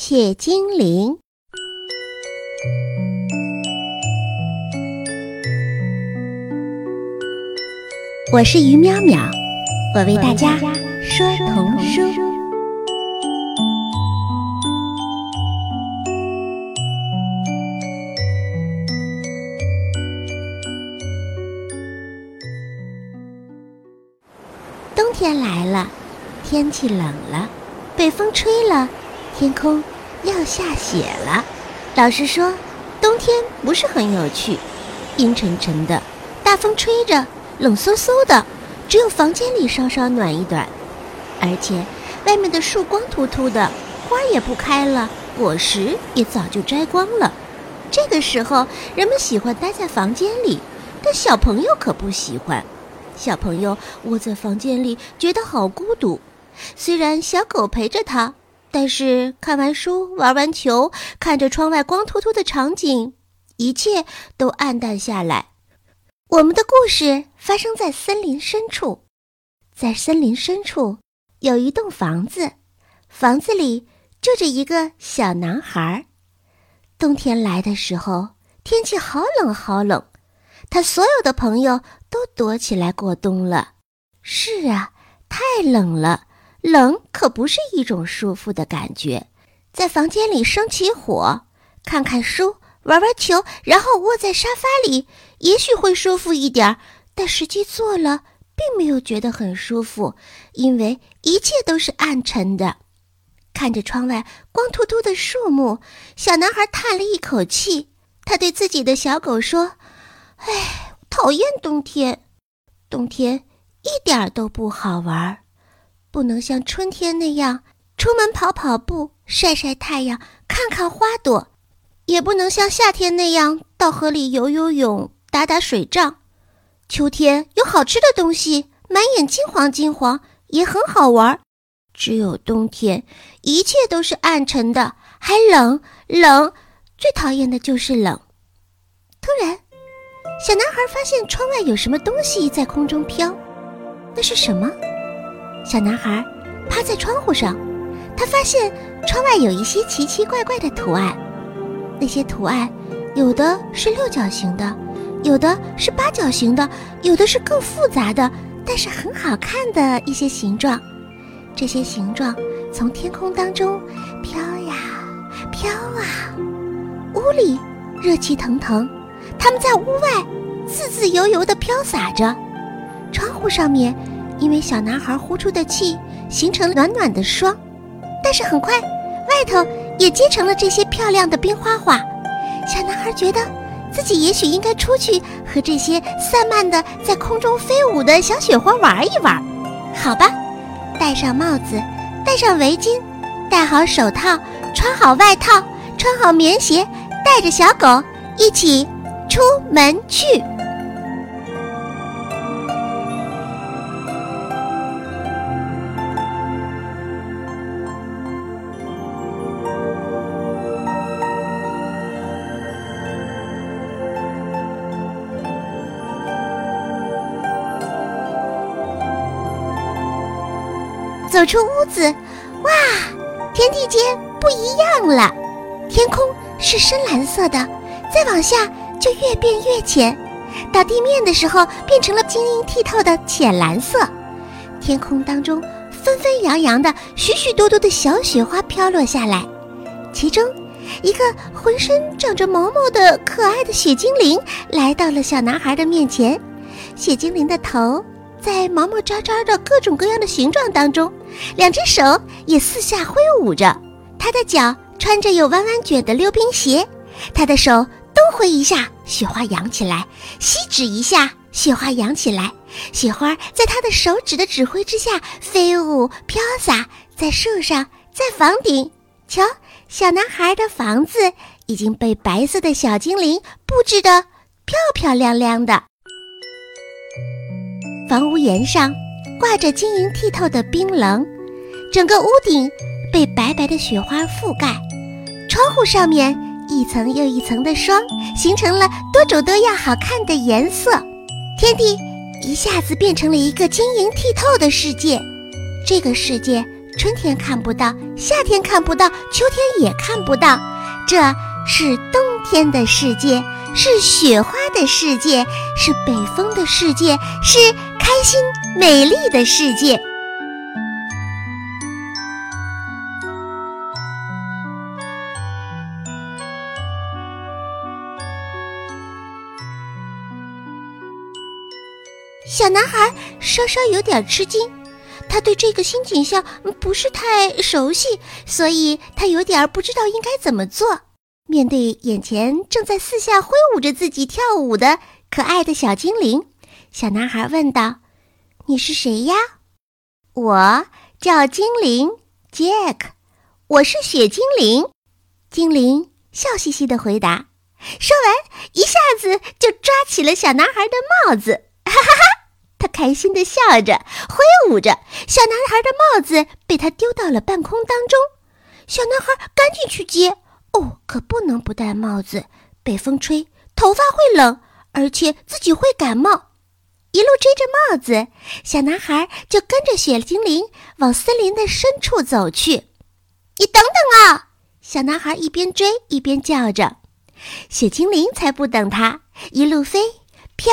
雪精灵，我是于淼淼，我为大家说童书。冬天来了，天气冷了，北风吹了。天空要下雪了。老实说，冬天不是很有趣，阴沉沉的，大风吹着，冷飕飕的，只有房间里稍稍暖一点。而且外面的树光秃秃的，花也不开了，果实也早就摘光了。这个时候，人们喜欢待在房间里，但小朋友可不喜欢。小朋友窝在房间里，觉得好孤独。虽然小狗陪着他。但是看完书、玩完球，看着窗外光秃秃的场景，一切都暗淡下来。我们的故事发生在森林深处，在森林深处有一栋房子，房子里住着一个小男孩。冬天来的时候，天气好冷好冷，他所有的朋友都躲起来过冬了。是啊，太冷了。冷可不是一种舒服的感觉，在房间里生起火，看看书，玩玩球，然后窝在沙发里，也许会舒服一点但实际做了，并没有觉得很舒服，因为一切都是暗沉的。看着窗外光秃秃的树木，小男孩叹了一口气。他对自己的小狗说：“唉，讨厌冬天，冬天一点都不好玩。”不能像春天那样出门跑跑步、晒晒太阳、看看花朵，也不能像夏天那样到河里游游泳、打打水仗。秋天有好吃的东西，满眼金黄金黄，也很好玩。只有冬天，一切都是暗沉的，还冷冷，最讨厌的就是冷。突然，小男孩发现窗外有什么东西在空中飘，那是什么？小男孩趴在窗户上，他发现窗外有一些奇奇怪怪的图案。那些图案有的是六角形的，有的是八角形的，有的是更复杂的，但是很好看的一些形状。这些形状从天空当中飘呀飘啊，屋里热气腾腾，它们在屋外自自由由地飘洒着。窗户上面。因为小男孩呼出的气形成暖暖的霜，但是很快，外头也结成了这些漂亮的冰花花。小男孩觉得自己也许应该出去和这些散漫的在空中飞舞的小雪花玩一玩。好吧，戴上帽子，戴上围巾，戴好手套，穿好外套，穿好棉鞋，带着小狗一起出门去。走出屋子，哇，天地间不一样了。天空是深蓝色的，再往下就越变越浅，到地面的时候变成了晶莹剔透的浅蓝色。天空当中纷纷扬扬的许许多多的小雪花飘落下来，其中一个浑身长着毛毛的可爱的雪精灵来到了小男孩的面前。雪精灵的头。在毛毛渣渣的各种各样的形状当中，两只手也四下挥舞着。他的脚穿着有弯弯卷的溜冰鞋，他的手东挥一下，雪花扬起来；西指一下，雪花扬起来。雪花在他的手指的指挥之下飞舞飘洒，在树上，在房顶。瞧，小男孩的房子已经被白色的小精灵布置得漂漂亮亮的。房屋檐上挂着晶莹剔透的冰棱，整个屋顶被白白的雪花覆盖，窗户上面一层又一层的霜，形成了多种多样好看的颜色。天地一下子变成了一个晶莹剔透的世界，这个世界春天看不到，夏天看不到，秋天也看不到。这是冬天的世界，是雪花的世界，是北风的世界，是开心美丽的世界。小男孩稍稍有点吃惊。他对这个新景象不是太熟悉，所以他有点不知道应该怎么做。面对眼前正在四下挥舞着自己跳舞的可爱的小精灵，小男孩问道：“你是谁呀？”“我叫精灵杰克，我是雪精灵。”精灵笑嘻嘻地回答。说完，一下子就抓起了小男孩的帽子，哈哈哈。他开心地笑着，挥舞着，小男孩的帽子被他丢到了半空当中。小男孩赶紧去接，可不能不戴帽子，被风吹，头发会冷，而且自己会感冒。一路追着帽子，小男孩就跟着雪精灵往森林的深处走去。你等等啊！小男孩一边追一边叫着。雪精灵才不等他，一路飞飘，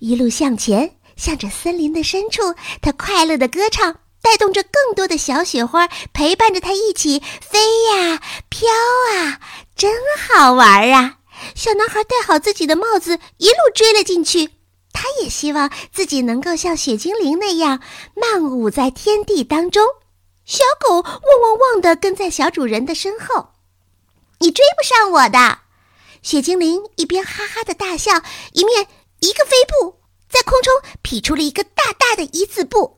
一路向前。向着森林的深处，他快乐的歌唱，带动着更多的小雪花，陪伴着他一起飞呀飘啊，真好玩啊！小男孩戴好自己的帽子，一路追了进去。他也希望自己能够像雪精灵那样漫舞在天地当中。小狗汪汪汪地跟在小主人的身后。你追不上我的，雪精灵一边哈哈的大笑，一面一个飞步。在空中劈出了一个大大的一字步，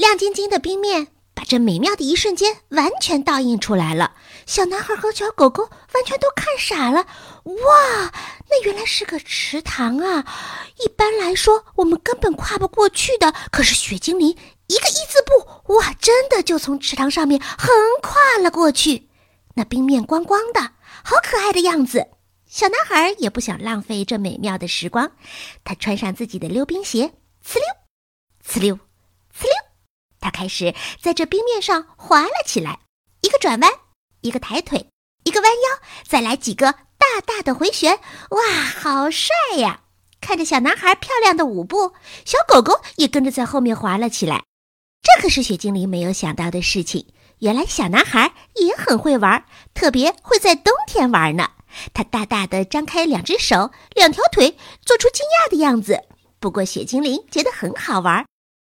亮晶晶的冰面把这美妙的一瞬间完全倒映出来了。小男孩和小狗狗完全都看傻了。哇，那原来是个池塘啊！一般来说，我们根本跨不过去的。可是雪精灵一个一字步，哇，真的就从池塘上面横跨了过去。那冰面光光的，好可爱的样子。小男孩也不想浪费这美妙的时光，他穿上自己的溜冰鞋，呲溜，呲溜，他开始在这冰面上滑了起来。一个转弯，一个抬腿，一个弯腰，再来几个大大的回旋，哇，好帅呀！看着小男孩漂亮的舞步，小狗狗也跟着在后面滑了起来。这可是雪精灵没有想到的事情。原来小男孩也很会玩，特别会在冬天玩呢。他大大的张开两只手、两条腿，做出惊讶的样子。不过雪精灵觉得很好玩。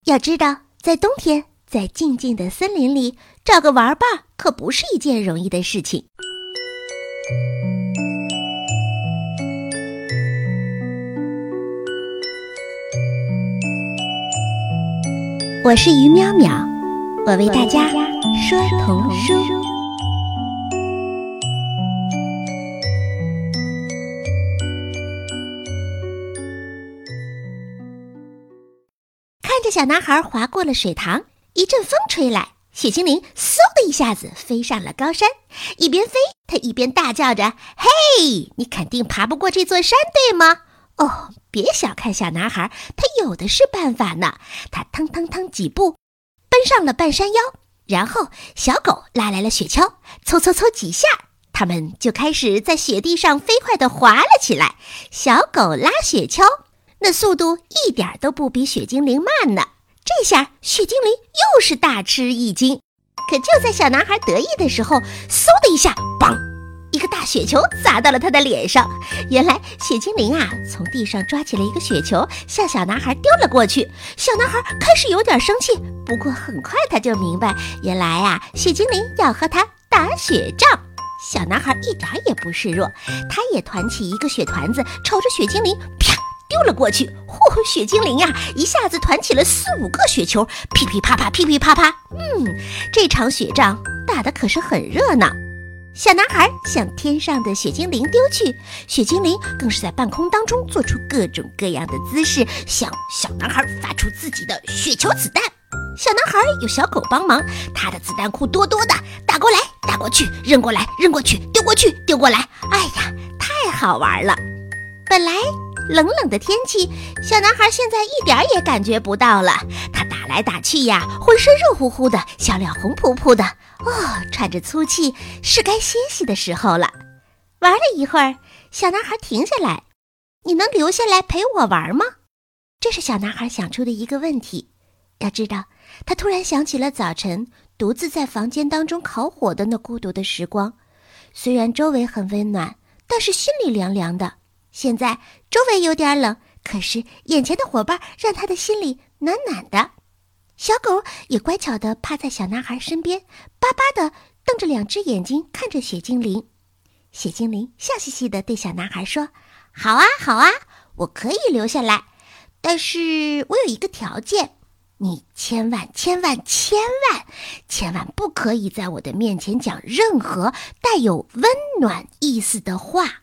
要知道，在冬天，在静静的森林里找个玩伴，可不是一件容易的事情。我是于淼淼，我为大家说童书。看着小男孩划过了水塘，一阵风吹来，雪精灵嗖的一下子飞上了高山。一边飞，他一边大叫着：“嘿，你肯定爬不过这座山，对吗？”哦，别小看小男孩，他有的是办法呢。他腾腾腾几步，奔上了半山腰，然后小狗拉来了雪橇，嗖嗖嗖几下，他们就开始在雪地上飞快地滑了起来。小狗拉雪橇。那速度一点都不比雪精灵慢呢。这下雪精灵又是大吃一惊。可就在小男孩得意的时候，嗖的一下，嘣！一个大雪球砸到了他的脸上。原来雪精灵啊，从地上抓起了一个雪球，向小男孩丢了过去。小男孩开始有点生气，不过很快他就明白，原来啊，雪精灵要和他打雪仗。小男孩一点也不示弱，他也团起一个雪团子，朝着雪精灵啪。丢了过去，嚯！雪精灵呀，一下子团起了四五个雪球，噼噼啪啪，噼噼啪啪。嗯，这场雪仗打得可是很热闹。小男孩向天上的雪精灵丢去，雪精灵更是在半空当中做出各种各样的姿势，向小男孩发出自己的雪球子弹。小男孩有小狗帮忙，他的子弹库多多的，打过来，打过去，扔过来，扔过去，丢过去，丢过来。哎呀，太好玩了！本来。冷冷的天气，小男孩现在一点也感觉不到了。他打来打去呀，浑身热乎乎的，小脸红扑扑的，哦，喘着粗气，是该歇息的时候了。玩了一会儿，小男孩停下来：“你能留下来陪我玩吗？”这是小男孩想出的一个问题。要知道，他突然想起了早晨独自在房间当中烤火的那孤独的时光。虽然周围很温暖，但是心里凉凉的。现在周围有点冷，可是眼前的伙伴让他的心里暖暖的。小狗也乖巧地趴在小男孩身边，巴巴地瞪着两只眼睛看着雪精灵。雪精灵笑嘻嘻地对小男孩说：“好啊，好啊，我可以留下来，但是我有一个条件。”你千万千万千万千万不可以在我的面前讲任何带有温暖意思的话。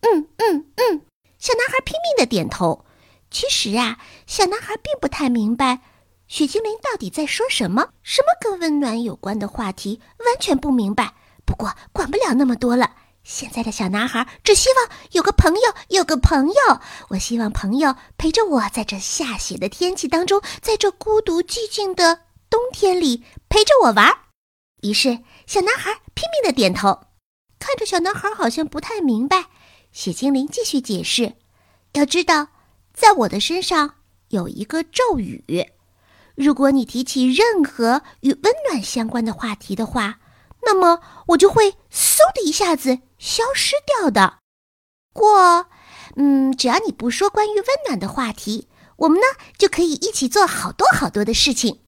嗯嗯嗯，小男孩拼命的点头。其实啊，小男孩并不太明白雪精灵到底在说什么，什么跟温暖有关的话题，完全不明白。不过管不了那么多了。现在的小男孩只希望有个朋友，有个朋友。我希望朋友陪着我，在这下雪的天气当中，在这孤独寂静的冬天里陪着我玩。于是，小男孩拼命的点头。看着小男孩好像不太明白，雪精灵继续解释：要知道，在我的身上有一个咒语，如果你提起任何与温暖相关的话题的话。那么我就会嗖的一下子消失掉的。过，嗯，只要你不说关于温暖的话题，我们呢就可以一起做好多好多的事情。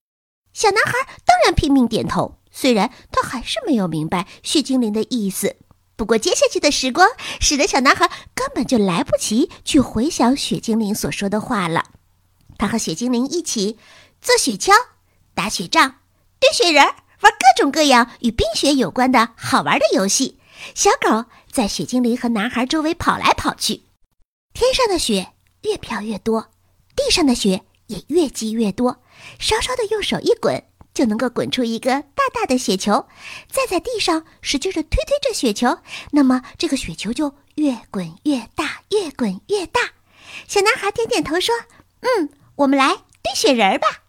小男孩当然拼命点头，虽然他还是没有明白雪精灵的意思。不过接下去的时光使得小男孩根本就来不及去回想雪精灵所说的话了。他和雪精灵一起做雪橇、打雪仗、堆雪人。玩各种各样与冰雪有关的好玩的游戏，小狗在雪精灵和男孩周围跑来跑去。天上的雪越飘越多，地上的雪也越积越多。稍稍的用手一滚，就能够滚出一个大大的雪球。再在地上使劲的推推这雪球，那么这个雪球就越滚越大，越滚越大。小男孩点点头说：“嗯，我们来堆雪人吧。”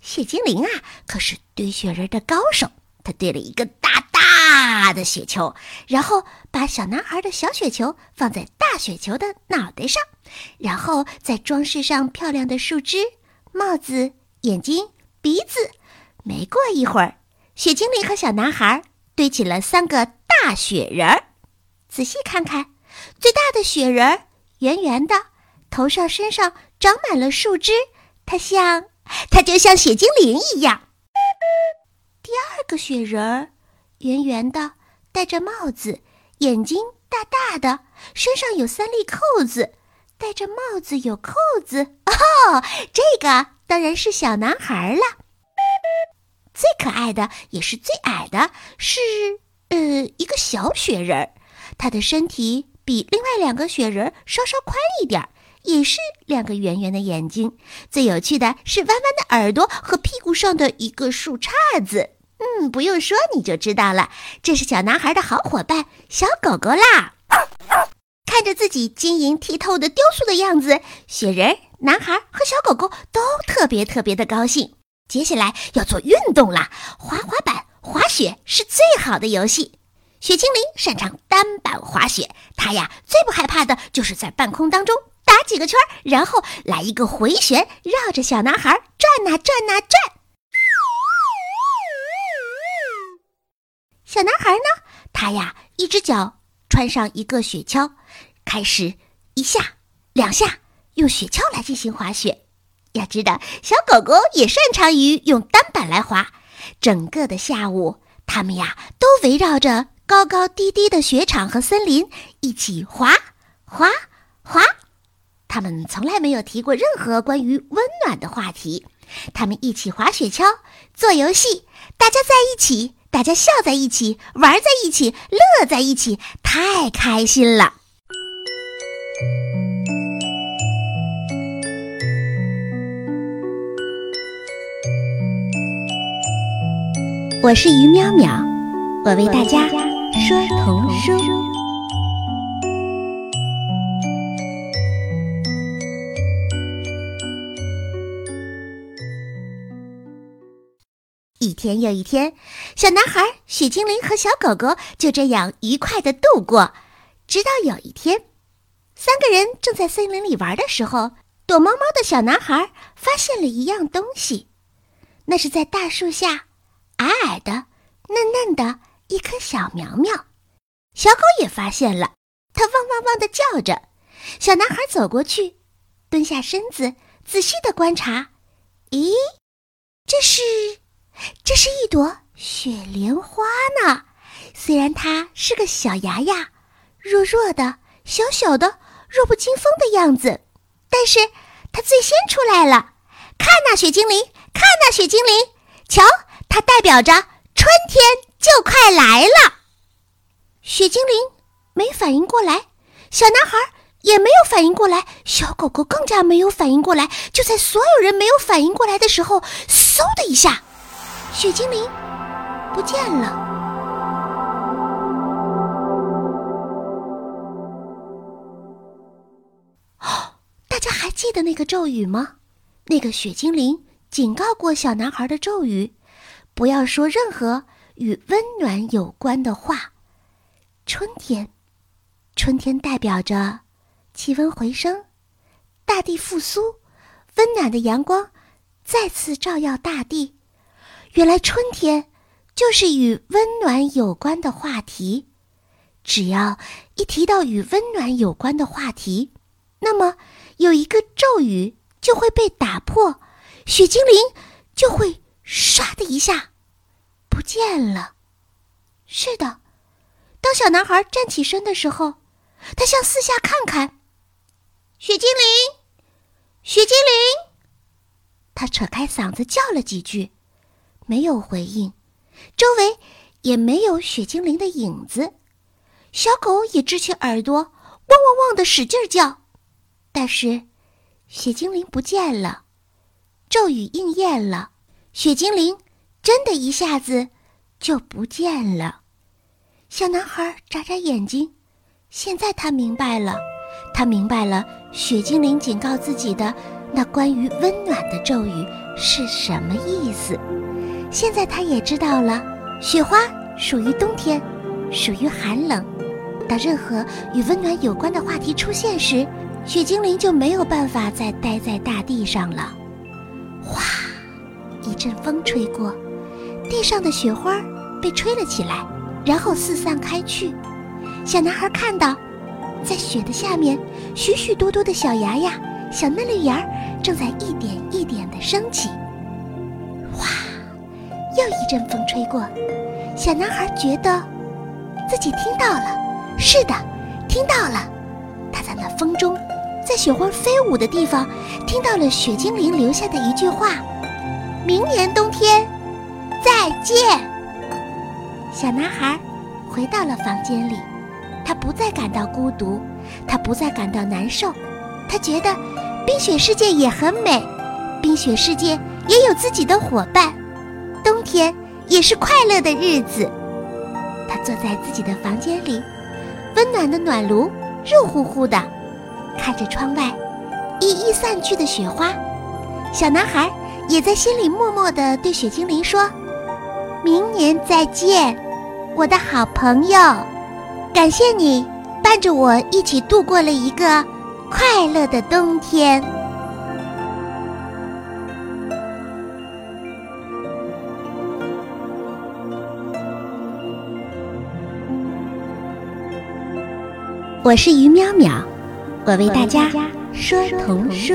雪精灵啊，可是堆雪人的高手。他堆了一个大大的雪球，然后把小男孩的小雪球放在大雪球的脑袋上，然后再装饰上漂亮的树枝、帽子、眼睛、鼻子。没过一会儿，雪精灵和小男孩堆起了三个大雪人儿。仔细看看，最大的雪人儿圆圆的，头上身上长满了树枝，它像。它就像雪精灵一样。第二个雪人儿，圆圆的，戴着帽子，眼睛大大的，身上有三粒扣子，戴着帽子有扣子。哦，这个当然是小男孩了。最可爱的也是最矮的，是呃一个小雪人儿，他的身体比另外两个雪人稍稍宽一点儿。也是两个圆圆的眼睛，最有趣的是弯弯的耳朵和屁股上的一个树杈子。嗯，不用说你就知道了，这是小男孩的好伙伴小狗狗啦。看着自己晶莹剔透的雕塑的样子，雪人、男孩和小狗狗都特别特别的高兴。接下来要做运动啦，滑滑板、滑雪是最好的游戏。雪精灵擅长单板滑雪，他呀最不害怕的就是在半空当中。打几个圈，然后来一个回旋，绕着小男孩转呐转呐转。小男孩呢，他呀，一只脚穿上一个雪橇，开始一下、两下用雪橇来进行滑雪。要知道，小狗狗也擅长于用单板来滑。整个的下午，它们呀都围绕着高高低低的雪场和森林一起滑滑滑。他们从来没有提过任何关于温暖的话题。他们一起滑雪橇，做游戏，大家在一起，大家笑在一起，玩在一起，乐在一起，太开心了。我是于淼淼，我为大家说童书。一天又一天，小男孩、雪精灵和小狗狗就这样愉快的度过。直到有一天，三个人正在森林里玩的时候，躲猫猫的小男孩发现了一样东西，那是在大树下，矮矮的、嫩嫩的一颗小苗苗。小狗也发现了，它汪汪汪的叫着。小男孩走过去，蹲下身子，仔细的观察。咦，这是，这是一朵雪莲花呢。虽然它是个小芽芽，弱弱的、小小的、弱不禁风的样子，但是它最先出来了。看那雪精灵，看那雪精灵，瞧，它代表着春天就快来了。雪精灵没反应过来，小男孩也没有反应过来，小狗狗更加没有反应过来。就在所有人没有反应过来的时候，嗖的一下，雪精灵不见了。大家还记得那个咒语吗？那个雪精灵警告过小男孩的咒语：不要说任何与温暖有关的话。春天，春天代表着气温回升，大地复苏，温暖的阳光再次照耀大地。原来春天就是与温暖有关的话题。只要一提到与温暖有关的话题，那么有一个咒语就会被打破，雪精灵就会唰的一下不见了。是的。当小男孩站起身的时候，他向四下看看，雪精灵，雪精灵。他扯开嗓子叫了几句，没有回应，周围也没有雪精灵的影子。小狗也支起耳朵，汪汪汪的使劲叫，但是雪精灵不见了，咒语应验了，雪精灵真的一下子就不见了。小男孩眨眨眼睛，现在他明白了，他明白了雪精灵警告自己的那关于温暖的咒语是什么意思。现在他也知道了，雪花属于冬天，属于寒冷。当任何与温暖有关的话题出现时，雪精灵就没有办法再待在大地上了。哗，一阵风吹过，地上的雪花被吹了起来。然后四散开去，小男孩看到，在雪的下面，许许多多的小芽芽、小嫩绿芽儿正在一点一点的升起。哇，又一阵风吹过，小男孩觉得自己听到了，是的，听到了。他在那风中，在雪花飞舞的地方，听到了雪精灵留下的一句话：“明年冬天，再见。”小男孩回到了房间里，他不再感到孤独，他不再感到难受，他觉得冰雪世界也很美，冰雪世界也有自己的伙伴，冬天也是快乐的日子。他坐在自己的房间里，温暖的暖炉热乎乎的，看着窗外一一散去的雪花，小男孩也在心里默默地对雪精灵说：“明年再见。”我的好朋友，感谢你伴着我一起度过了一个快乐的冬天。我是于淼淼，我为大家说童书。